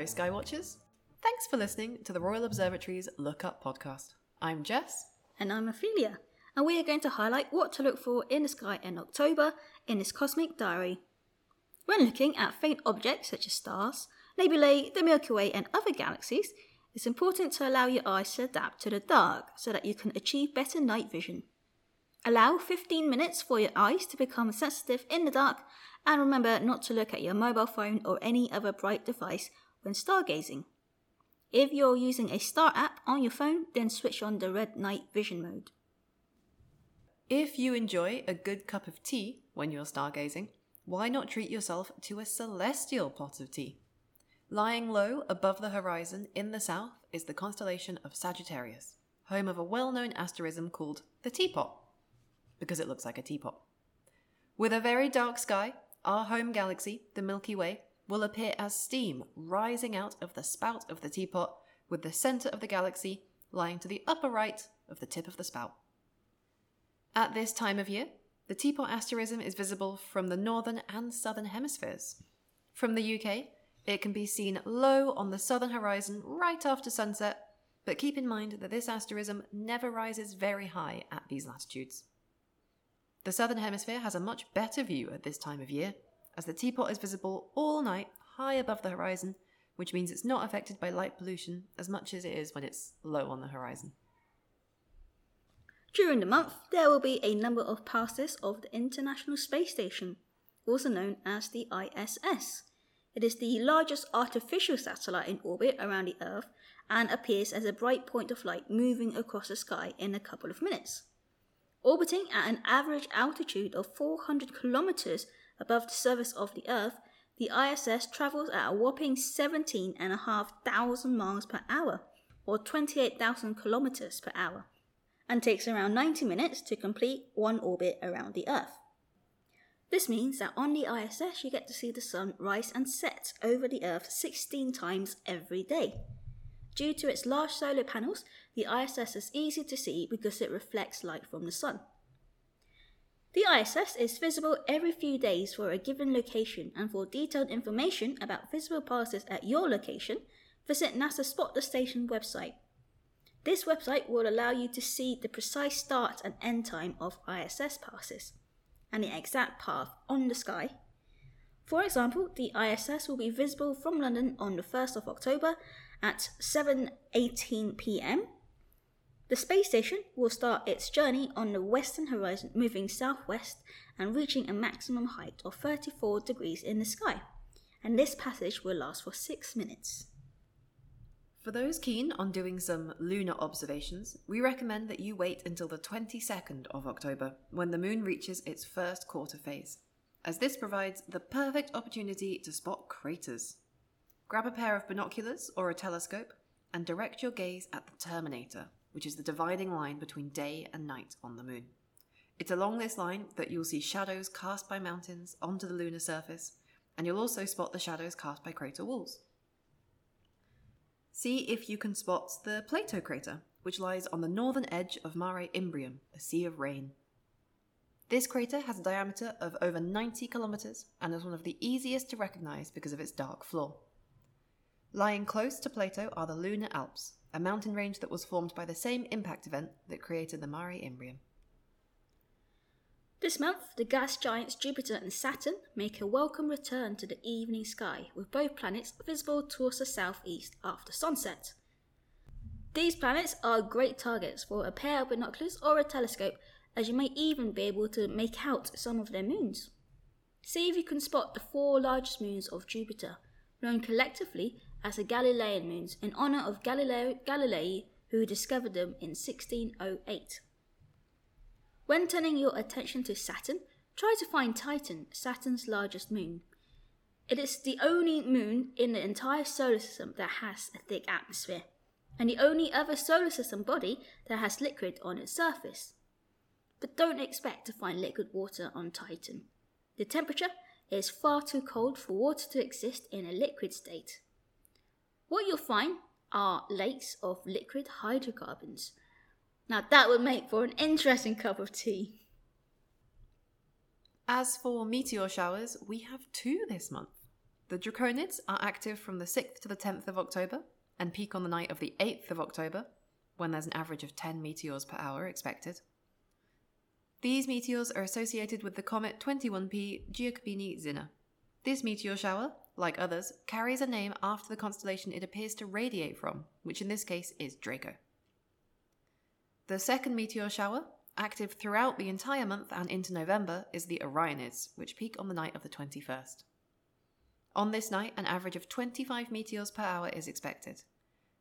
Hello, Skywatchers. Thanks for listening to the Royal Observatory's Look Up podcast. I'm Jess. And I'm Affelia, and we are going to highlight what to look for in the sky in October in this cosmic diary. When looking at faint objects such as stars, nebulae, the Milky Way, and other galaxies, it's important to allow your eyes to adapt to the dark so that you can achieve better night vision. Allow 15 minutes for your eyes to become sensitive in the dark, and remember not to look at your mobile phone or any other bright device when stargazing. If you're using a star app on your phone, then switch on the red night vision mode. If you enjoy a good cup of tea when you're stargazing, why not treat yourself to a celestial pot of tea? Lying low above the horizon in the south is the constellation of Sagittarius, home of a well known asterism called the Teapot, because it looks like a teapot. With a very dark sky, our home galaxy, the Milky Way, will appear as steam rising out of the spout of the teapot, with the centre of the galaxy lying to the upper right of the tip of the spout. At this time of year, the teapot asterism is visible from the northern and southern hemispheres. From the UK, it can be seen low on the southern horizon right after sunset, but keep in mind that this asterism never rises very high at these latitudes. The southern hemisphere has a much better view at this time of year, as the teapot is visible all night high above the horizon, which means it's not affected by light pollution as much as it is when it's low on the horizon. During the month, there will be a number of passes of the International Space Station, also known as the ISS. It is the largest artificial satellite in orbit around the Earth and appears as a bright point of light moving across the sky in a couple of minutes. Orbiting at an average altitude of 400 kilometers above the surface of the Earth, the ISS travels at a whopping 17,500 miles per hour, or 28,000 kilometers per hour, and takes around 90 minutes to complete one orbit around the Earth. This means that on the ISS you get to see the sun rise and set over the Earth 16 times every day. Due to its large solar panels, the ISS is easy to see because it reflects light from the sun. The ISS is visible every few days for a given location, and for detailed information about visible passes at your location, visit NASA Spot the Station website. This website will allow you to see the precise start and end time of ISS passes and the exact path on the sky. For example, the ISS will be visible from London on the 1st of October at 7:18 p.m. The space station will start its journey on the western horizon, moving southwest and reaching a maximum height of 34 degrees in the sky. And this passage will last for 6 minutes. For those keen on doing some lunar observations, we recommend that you wait until the 22nd of October when the moon reaches its first quarter phase, as this provides the perfect opportunity to spot craters. Grab a pair of binoculars or a telescope and direct your gaze at the terminator, which is the dividing line between day and night on the moon. It's along this line that you'll see shadows cast by mountains onto the lunar surface, and you'll also spot the shadows cast by crater walls. See if you can spot the Plato crater, which lies on the northern edge of Mare Imbrium, a sea of rain. This crater has a diameter of over 90 kilometres and is one of the easiest to recognise because of its dark floor. Lying close to Plato are the Lunar Alps, a mountain range that was formed by the same impact event that created the Mare Imbrium. This month, the gas giants Jupiter and Saturn make a welcome return to the evening sky, with both planets visible towards the southeast after sunset. These planets are great targets for a pair of binoculars or a telescope, as you may even be able to make out some of their moons. See if you can spot the four largest moons of Jupiter, known collectively as the Galilean moons, in honour of Galileo Galilei, who discovered them in 1608. When turning your attention to Saturn, try to find Titan, Saturn's largest moon. It is the only moon in the entire solar system that has a thick atmosphere, and the only other solar system body that has liquid on its surface. But don't expect to find liquid water on Titan. The temperature is far too cold for water to exist in a liquid state. What you'll find are lakes of liquid hydrocarbons, now that would make for an interesting cup of tea. As for meteor showers, we have two this month. The Draconids are active from the 6th to the 10th of October and peak on the night of the 8th of October, when there's an average of 10 meteors per hour expected. These meteors are associated with the comet 21P Giacobini Zinner. This meteor shower, like others, carries a name after the constellation it appears to radiate from, which in this case is Draco. The second meteor shower, active throughout the entire month and into November, is the Orionids, which peak on the night of the 21st. On this night, an average of 25 meteors per hour is expected.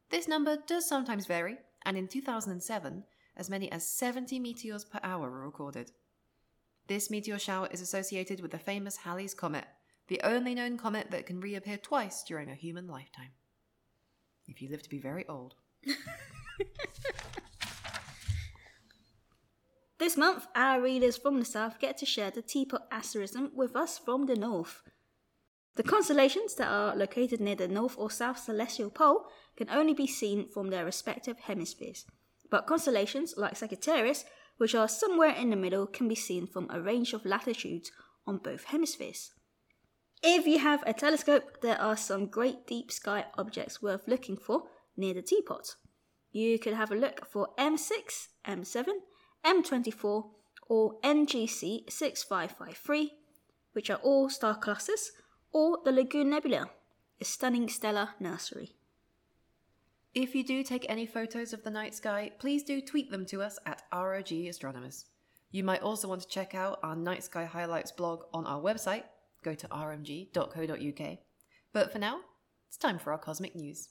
This number does sometimes vary, and in 2007, as many as 70 meteors per hour were recorded. This meteor shower is associated with the famous Halley's Comet, the only known comet that can reappear twice during a human lifetime. If you live to be very old. This month, our readers from the south get to share the teapot asterism with us from the north. The constellations that are located near the north or south celestial pole can only be seen from their respective hemispheres, but constellations like Sagittarius, which are somewhere in the middle, can be seen from a range of latitudes on both hemispheres. If you have a telescope, there are some great deep sky objects worth looking for near the teapot. You could have a look for M6, M7, M24, or NGC 6553, which are all star clusters, or the Lagoon Nebula, a stunning stellar nursery. If you do take any photos of the night sky, please do tweet them to us at ROG Astronomers. You might also want to check out our Night Sky Highlights blog on our website. Go to rmg.co.uk. But for now, it's time for our cosmic news.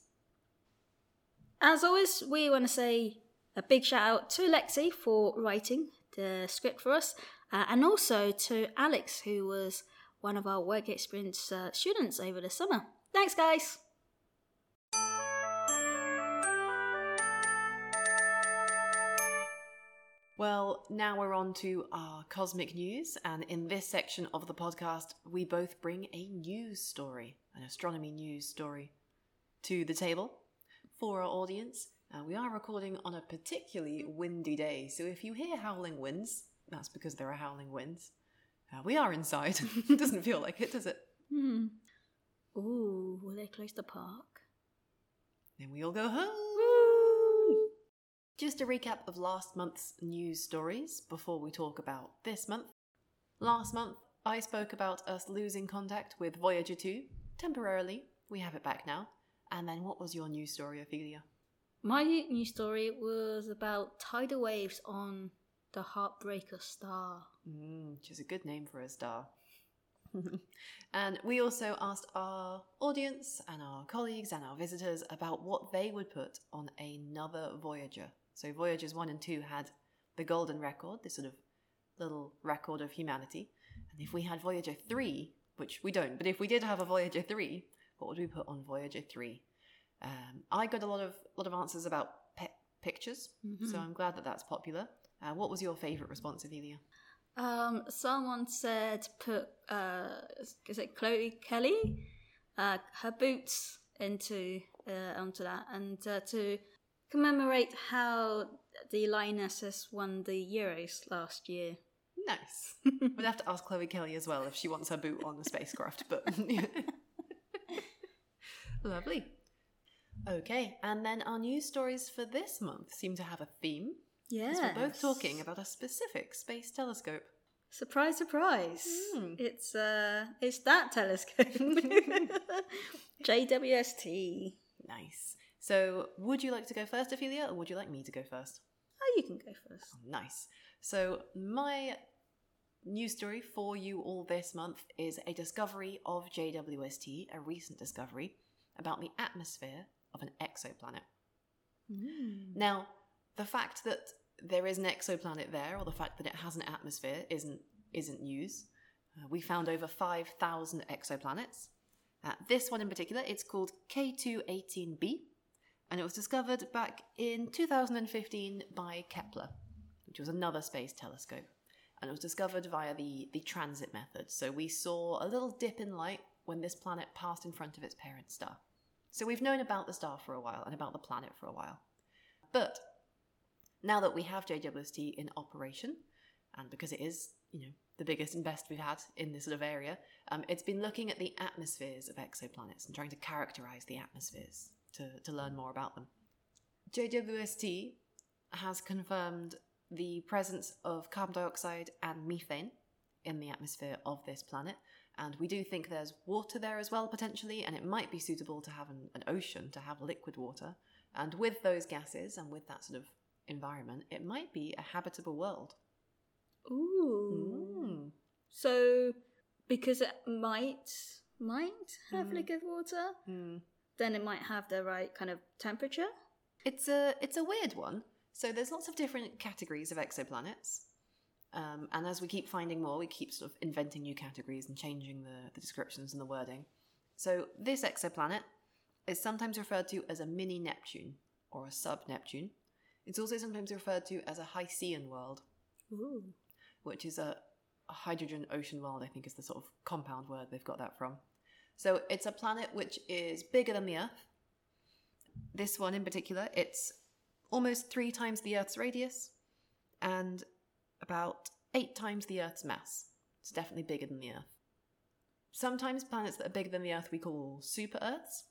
As always, we want to say a big shout out to Lexi for writing the script for us, uh, and also to Alex, who was one of our work experience uh, students over the summer. Thanks, guys! Well, now we're on to our cosmic news, and in this section of the podcast, we both bring a news story, an astronomy news story, to the table for our audience. Uh, we are recording on a particularly windy day, so if you hear howling winds, that's because there are howling winds. Uh, we are inside. it Doesn't feel like it, does it? Hmm. Ooh, will they close the park? Then we all go home. Just a recap of last month's news stories before we talk about this month. Last month, I spoke about us losing contact with Voyager 2 temporarily. We have it back now. And then what was your news story, Affelia? My news story was about tidal waves on the Heartbreaker Star. Mm, which is a good name for a star. and we also asked our audience and our colleagues and our visitors about what they would put on another Voyager. So Voyagers 1 and 2 had the golden record, this sort of little record of humanity. And if we had Voyager 3, which we don't, but if we did have a Voyager 3, what would we put on Voyager 3? Um, I got a lot of lot of answers about pet pictures, so I'm glad that that's popular. Uh, what was your favourite response, Amelia? Um, someone said put uh, is it Chloe Kelly, uh, her boots into uh, onto that, and uh, to commemorate how the Lionesses won the Euros last year. Nice. We'd have to ask Chloe Kelly as well if she wants her boot on the spacecraft, but lovely. Okay, and then our news stories for this month seem to have a theme. Yes. We're both talking about a specific space telescope. Surprise, surprise! Hmm. It's uh, it's that telescope, JWST. Nice. So, would you like to go first, Affelia, or would you like me to go first? Oh, you can go first. Nice. So, my news story for you all this month is a discovery of JWST, a recent discovery about the atmosphere of an exoplanet. Now, the fact that there is an exoplanet there, or the fact that it has an atmosphere, isn't isn't news. Uh, we found over five thousand exoplanets. Uh, this one in particular, it's called K2-18 b, and it was discovered back in 2015 by Kepler, which was another space telescope. And it was discovered via the, the transit method. So we saw a little dip in light when this planet passed in front of its parent star. So we've known about the star for a while and about the planet for a while. But now that we have JWST in operation, and because it is, you know, the biggest and best we've had in this sort of area. Um, it's been looking at the atmospheres of exoplanets and trying to characterize the atmospheres to, to learn more about them. JWST has confirmed the presence of carbon dioxide and methane in the atmosphere of this planet. And we do think there's water there as well, potentially, and it might be suitable to have an, an ocean, to have liquid water. And with those gases and with that sort of environment, it might be a habitable world. Ooh. Mm. So, because it might might have Mm. liquid water, Mm. Then it might have the right kind of temperature. It's a it's a weird one. So there's lots of different categories of exoplanets, um, and as we keep finding more, we keep sort of inventing new categories and changing the, the descriptions and the wording. So this exoplanet is sometimes referred to as a mini Neptune or a sub Neptune. It's also sometimes referred to as a Hycean world, Ooh. which is a, a hydrogen ocean world. I think is the sort of compound word they've got that from. So it's a planet which is bigger than the Earth. This one in particular, it's almost three times the Earth's radius and about eight times the Earth's mass. It's definitely bigger than the Earth. Sometimes planets that are bigger than the Earth we call super Earths,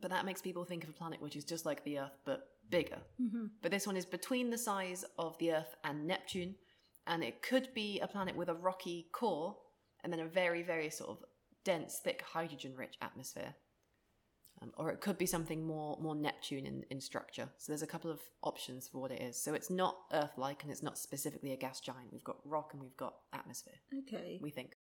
but that makes people think of a planet which is just like the Earth but bigger. hmm But this one is between the size of the Earth and Neptune, and it could be a planet with a rocky core and then a very, very sort of dense, thick, hydrogen rich atmosphere. Um, or it could be something more, more Neptune in, in structure. So there's a couple of options for what it is. So it's not Earth like and it's not specifically a gas giant. We've got rock and we've got atmosphere, Okay. we think.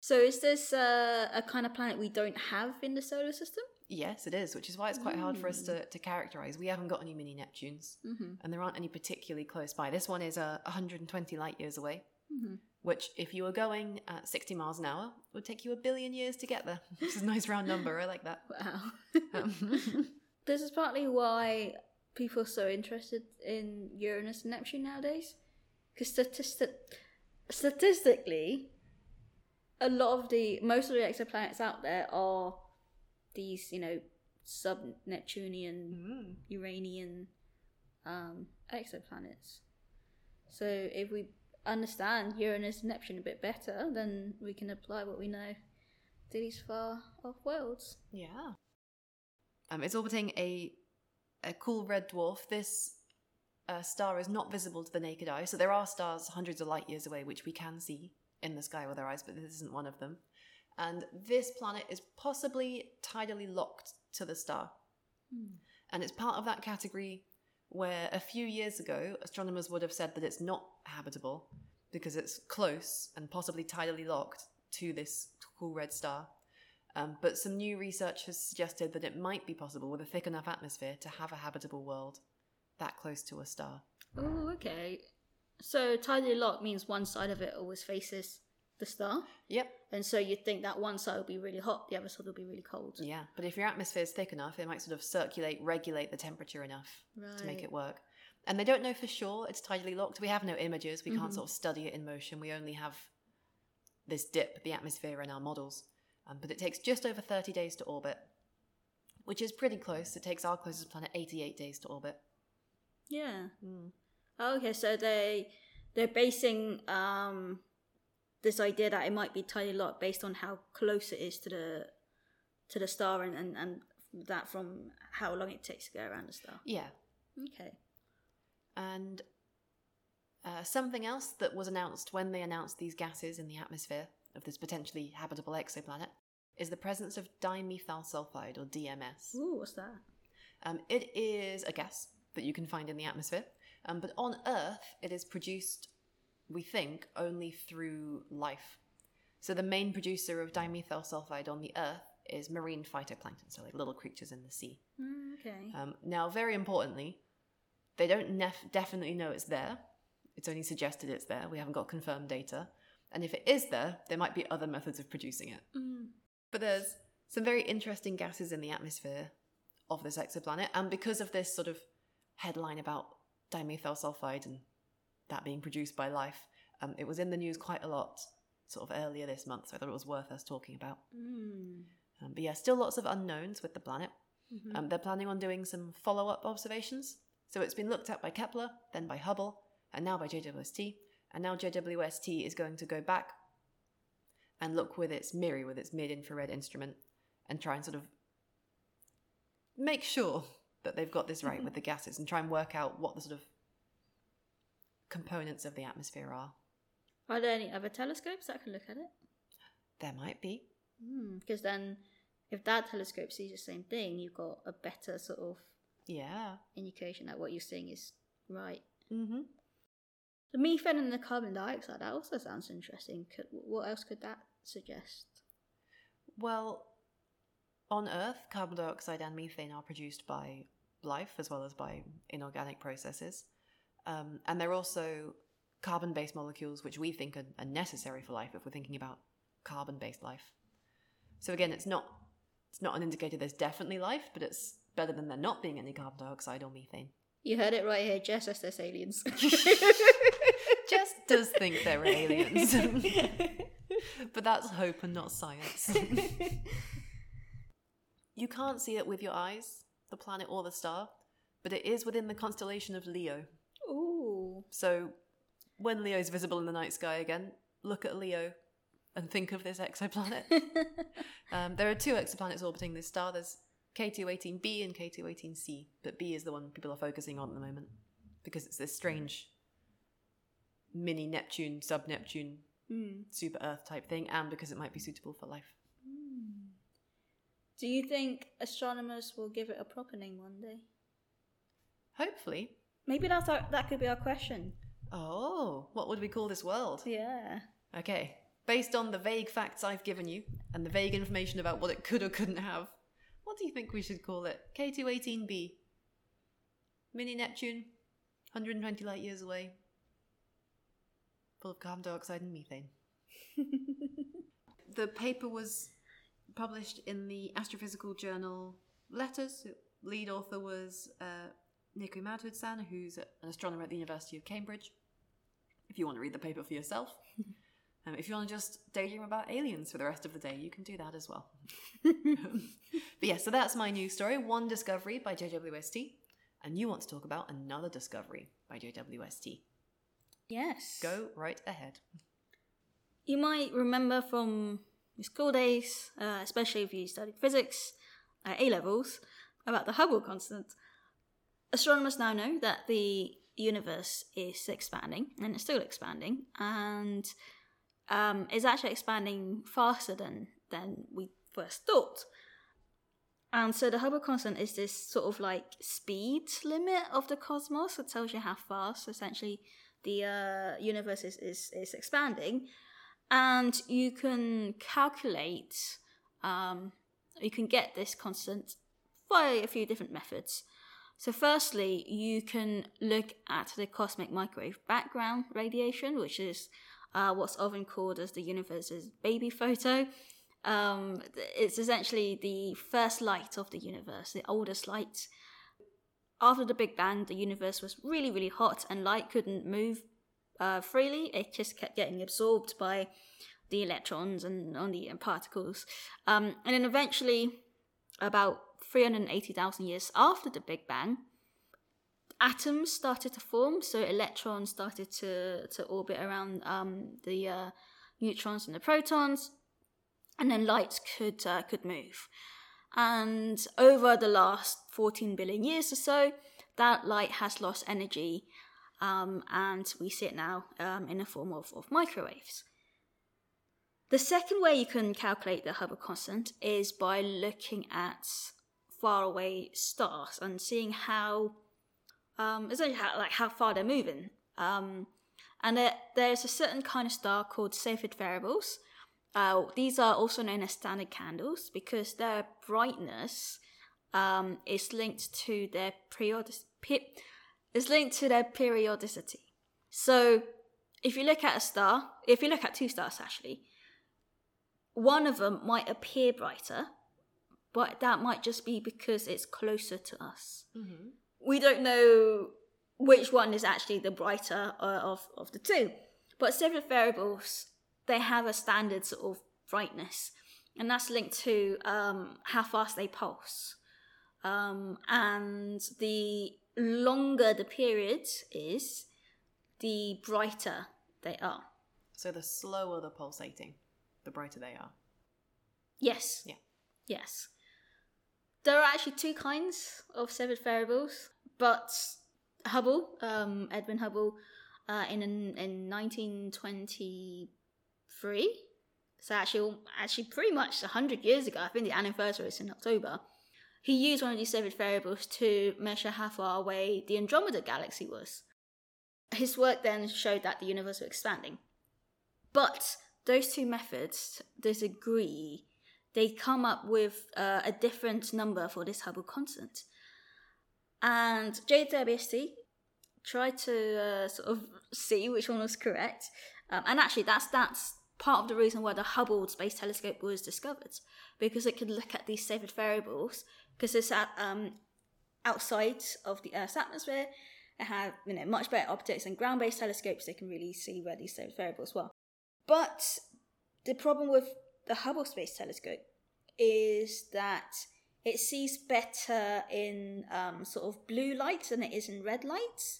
So is this uh, a kind of planet we don't have in the solar system? Yes, it is, which is why it's quite hard for us to, to characterize. We haven't got any mini Neptunes, Mm-hmm. and there aren't any particularly close by. This one is uh, 120 light years away. Mm-hmm. Which, if you were going at 60 miles an hour, would take you a billion years to get there. Which is a nice round number. I like that. Wow. Um, this is partly why people are so interested in Uranus and Neptune nowadays. Because statistic- statistically, a lot of the most of the exoplanets out there are these, you know, sub Neptunian, mm, Uranian um, exoplanets. So if we understand Uranus and Neptune a bit better, then we can apply what we know to these far off worlds. yeah. Um, it's orbiting a a cool red dwarf. This uh, star is not visible to the naked eye, so there are stars hundreds of light years away which we can see in the sky with our eyes, but this isn't one of them. And this planet is possibly tidally locked to the star. And it's part of that category where a few years ago, astronomers would have said that it's not habitable because it's close and possibly tidally locked to this cool red star. Um, but some new research has suggested that it might be possible with a thick enough atmosphere to have a habitable world that close to a star. Oh, okay. So tidally locked means one side of it always faces the star, Yep. and so you'd think that one side will be really hot, the other side will be really cold. Yeah. But if your atmosphere is thick enough, it might sort of circulate, regulate the temperature enough to make it work. And they don't know for sure it's tidally locked. We have no images. We can't Mhm. sort of study it in motion. We only have this dip, the atmosphere in our models. Um, but it takes just over 30 days to orbit, which is pretty close. It takes our closest planet 88 days to orbit. Yeah. Mm. Okay, so they they're basing um this idea that it might be tidally lot based on how close it is to the to the star and, and, and that from how long it takes to go around the star. Yeah. Okay. And uh, something else that was announced when they announced these gases in the atmosphere of this potentially habitable exoplanet is the presence of dimethyl sulfide, or DMS. Ooh, what's that? Um, it is a gas that you can find in the atmosphere, um, but on Earth it is produced, we think, only through life. So the main producer of dimethyl sulfide on the Earth is marine phytoplankton, so like little creatures in the sea. Mm, okay. Um, now, very importantly, they don't nef- definitely know it's there. It's only suggested it's there. We haven't got confirmed data. And if it is there, there might be other methods of producing it. Mm. But there's some very interesting gases in the atmosphere of this exoplanet. And because of this sort of headline about dimethyl sulfide and that being produced by life, um, it was in the news quite a lot sort of earlier this month. So I thought it was worth us talking about. Mm. Um, but yeah, still lots of unknowns with the planet. Mhm. Um, they're planning on doing some follow up observations. So it's been looked at by Kepler, then by Hubble, and now by JWST. And now JWST is going to go back and look with its MIRI, with its mid infrared instrument, and try and sort of make sure that they've got this right with the gases and try and work out what the sort of components of the atmosphere are. Are there any other telescopes that can look at it? There might be. Because then, if that telescope sees the same thing, you've got a better sort of Yeah. indication that what you're seeing is right. Mm-hmm. The methane and the carbon dioxide, that also sounds interesting. Could, what else could that suggest? Well, on Earth, carbon dioxide and methane are produced by life as well as by inorganic processes. Um, and they're also carbon based molecules which we think are, are necessary for life if we're thinking about carbon based life. So again, it's not it's not an indicator there's definitely life, but it's better than there not being any carbon dioxide or methane. You heard it right here, Jess says there's aliens. Jess does think they're aliens. but that's hope and not science. you can't see it with your eyes, the planet or the star, but it is within the constellation of Leo. So when Leo is visible in the night sky again, look at Leo and think of this exoplanet. um, there are two exoplanets orbiting this star. There's K2-18 b and K2-18 c, but B is the one people are focusing on at the moment because it's this strange mini Neptune, sub Neptune, Hmm. super Earth type thing, and because it might be suitable for life. Do you think astronomers will give it a proper name one day? Hopefully. Maybe that's our, that could be our question. Oh, what would we call this world? Yeah. Okay. Based on the vague facts I've given you and the vague information about what it could or couldn't have, what do you think we should call it? K2-18 b. Mini Neptune, 120 light years away, full of carbon dioxide and methane. the paper was published in the Astrophysical Journal Letters. Lead author was uh, Nikku Madhusudhan, who's an astronomer at the University of Cambridge. If you want to read the paper for yourself. Um, if you want to just daydream about aliens for the rest of the day, you can do that as well. but yeah, so that's my news story. One discovery by JWST, and you want to talk about another discovery by JWST. Yes. Go right ahead. You might remember from your school days, uh, especially if you studied physics at A levels, about the Hubble constant. Astronomers now know that the universe is expanding, and it's still expanding, and um, is actually expanding faster than than we first thought. And so the Hubble constant is this sort of like speed limit of the cosmos. It tells you how fast essentially the uh, universe is, is, is expanding. And you can calculate, um, you can get this constant by a few different methods. So, firstly, you can look at the cosmic microwave background radiation, which is uh, what's often called as the universe's baby photo. Um, it's essentially the first light of the universe, the oldest light. After the Big Bang, the universe was really, really hot and light couldn't move uh, freely. It just kept getting absorbed by the electrons and on the particles. Um, and then eventually, about 380,000 years after the Big Bang, atoms started to form. So electrons started to, to orbit around um, the uh, neutrons and the protons, and then light could uh, could move. And over the last 14 billion years or so, that light has lost energy, um, and we see it now um, in the form of, of microwaves. The second way you can calculate the Hubble constant is by looking at faraway stars and seeing how, um, essentially how, like how far they're moving. Um, and there, there's a certain kind of star called Cepheid variables. Uh, these are also known as standard candles because their brightness um, is linked to their periodic is linked to their periodicity. So, if you look at a star, if you look at two stars actually, one of them might appear brighter, but that might just be because it's closer to us. Mm-hmm. We don't know which one is actually the brighter uh, of, of the two. But Cepheid variables, they have a standard sort of brightness, and that's linked to um, how fast they pulse. Um, and the longer the period is, the brighter they are. So the slower the pulsating, the brighter they are. Yes. Yeah. Yes. There are actually two kinds of Cepheid variables, but Hubble, um, Edwin Hubble, uh, in in 1923, so actually actually pretty much hundred years ago. I think the anniversary is in October. He used one of these Cepheid variables to measure how far away the Andromeda galaxy was. His work then showed that the universe was expanding. But those two methods disagree. They come up with uh, a different number for this Hubble constant. And JWST tried to uh, sort of see which one was correct. Um, and actually, that's that's part of the reason why the Hubble Space Telescope was discovered, because it could look at these Cepheid variables, because it's at, um, outside of the Earth's atmosphere. It had you know much better optics than ground-based telescopes. They can really see where these Cepheid variables were. But the problem with the Hubble Space Telescope is that it sees better in um, sort of blue light than it is in red light.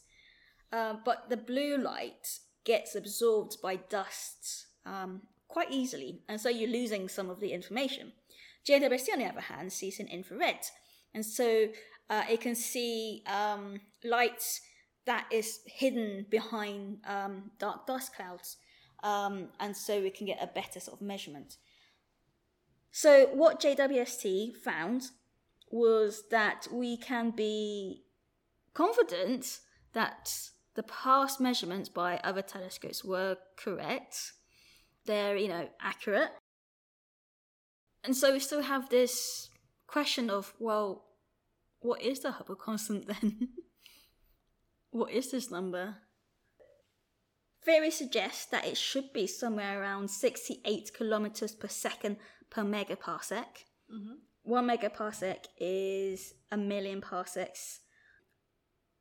Uh, but the blue light gets absorbed by dust um, quite easily, and so you're losing some of the information. JWST, on the other hand, sees in infrared, and so uh, it can see um, light that is hidden behind um, dark dust clouds, um, and so we can get a better sort of measurement. So, what JWST found was that we can be confident that the past measurements by other telescopes were correct. They're, you know, accurate. And so we still have this question of, well, what is the Hubble constant then? what is this number? Theory suggests that it should be somewhere around 68 kilometers per second per megaparsec. Mm-hmm. One megaparsec is a million parsecs,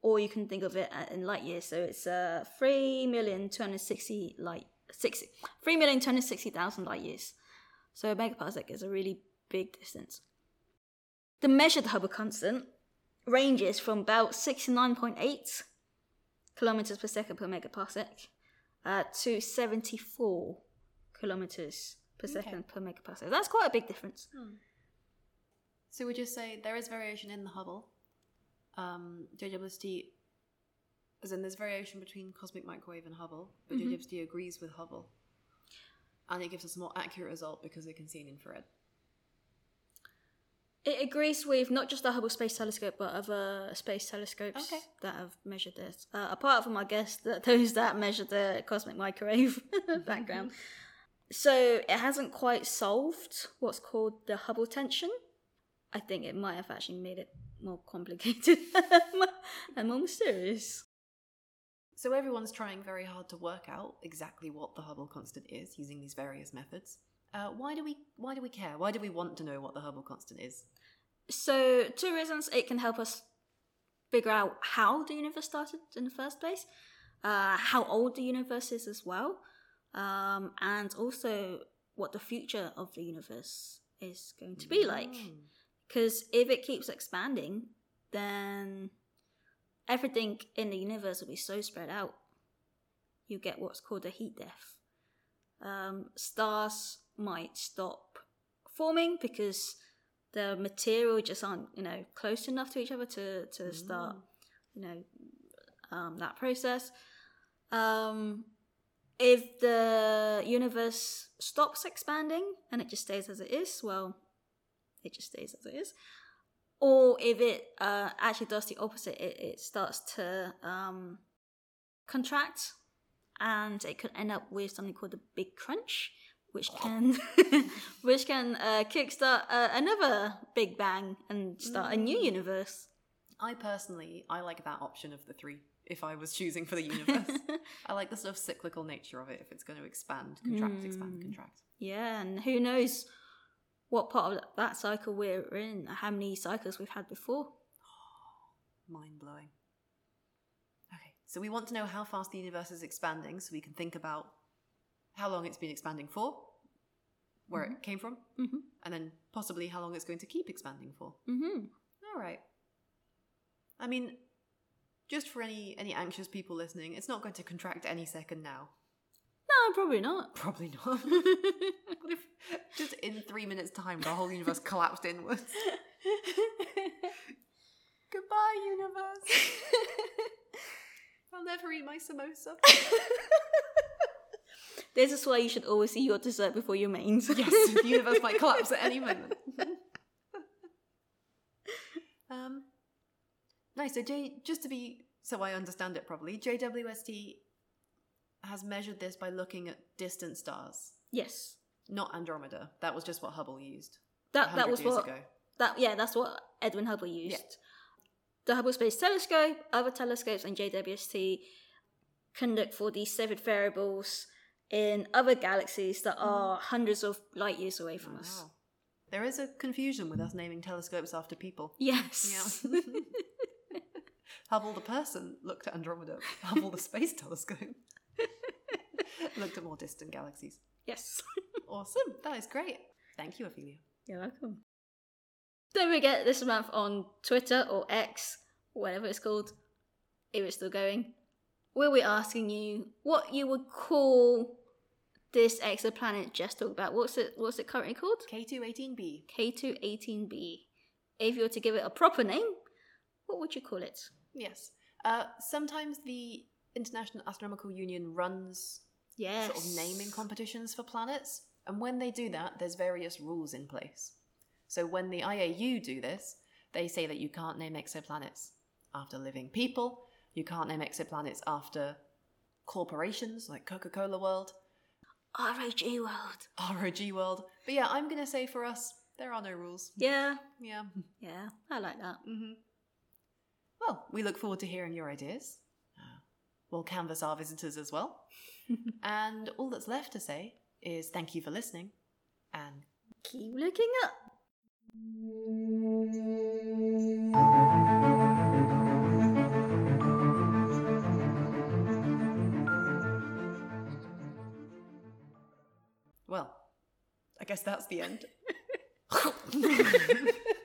or you can think of it in light years. So it's uh, 3,260 light, 60, 3,260,000 light years. So a megaparsec is a really big distance. The measured Hubble constant ranges from about 69.8 kilometers per second per megaparsec uh, to 74 kilometers per Okay. second per megaparsec. That's quite a big difference. So would you say there is variation in the Hubble? Um, JWST, as in there's variation between cosmic microwave and Hubble, but Mhm. JWST agrees with Hubble. And it gives us a more accurate result because it can see in infrared. It agrees with not just the Hubble Space Telescope, but other space telescopes Okay. that have measured this. Uh, apart from, I guess, those that measure the cosmic microwave background. So it hasn't quite solved what's called the Hubble tension. I think it might have actually made it more complicated and more mysterious. So everyone's trying very hard to work out exactly what the Hubble constant is using these various methods. Uh, why do we why do we care? Why do we want to know what the Hubble constant is? So, two reasons it can help us figure out how the universe started in the first place, uh, how old the universe is as well, um, and also what the future of the universe is going to be like. Mm. Because if it keeps expanding, then everything in the universe will be so spread out. You get what's called a heat death. Um, stars might stop forming because the material just aren't, you know, close enough to each other to to start, you know, um, that process. Um, if the universe stops expanding and it just stays as it is, well, it just stays as it is. Or if it uh, actually does the opposite, it, it starts to um, contract and it could end up with something called the Big Crunch, which can which can uh, kickstart uh, another Big Bang and start a new universe. I personally, I like that option of the three. If I was choosing for the universe, I like the sort of cyclical nature of it. If it's going to expand, contract, expand, Mm. contract. Yeah, and who knows what part of that cycle we're in, how many cycles we've had before. Mind blowing. Okay, so we want to know how fast the universe is expanding, so we can think about how long it's been expanding for, where it came from, Mhm. and then possibly how long it's going to keep expanding for. Mm-hmm. All right. I mean, just for any any anxious people listening, it's not going to contract any second now. No, probably not. Probably not. what if just in three minutes' time the whole universe collapsed inwards? Goodbye, universe. I'll never eat my samosa. this is why you should always eat your dessert before your mains. yes, the universe might collapse at any moment. um, nice. So, J, just to be so I understand it properly, JWST has measured this by looking at distant stars, yes. not Andromeda. That was just what Hubble used. That that was years what ago. that yeah, that's what Edwin Hubble used. The Hubble Space Telescope, other telescopes, and JWST can look for these Cepheid variables in other galaxies that mm. are hundreds of light years away from us. Wow. There is a confusion with us naming telescopes after people. Yes. Yeah. Hubble the person looked at Andromeda. Hubble the space telescope looked at more distant galaxies. yes. Awesome. That is great. Thank you, Affelia. You're welcome. Don't forget this month on Twitter or X, whatever it's called, if it's still going, we'll be asking you what you would call this exoplanet just talked about. What's it what's it currently called? K2-18 b. K218b. If you were to give it a proper name, what would you call it? Yes. Uh, sometimes the International Astronomical Union runs Yes. sort of naming competitions for planets. And when they do that, there's various rules in place. So when the IAU do this, they say that you can't name exoplanets after living people, you can't name exoplanets after corporations like Coca Cola World, ROG World. ROG World. But yeah, I'm going to say for us, there are no rules. Yeah. Yeah. Yeah. I like that. hmm Well, we look forward to hearing your ideas. Uh, we'll canvass our visitors as well. and all that's left to say is thank you for listening and Keep looking up. Well, I guess that's the end.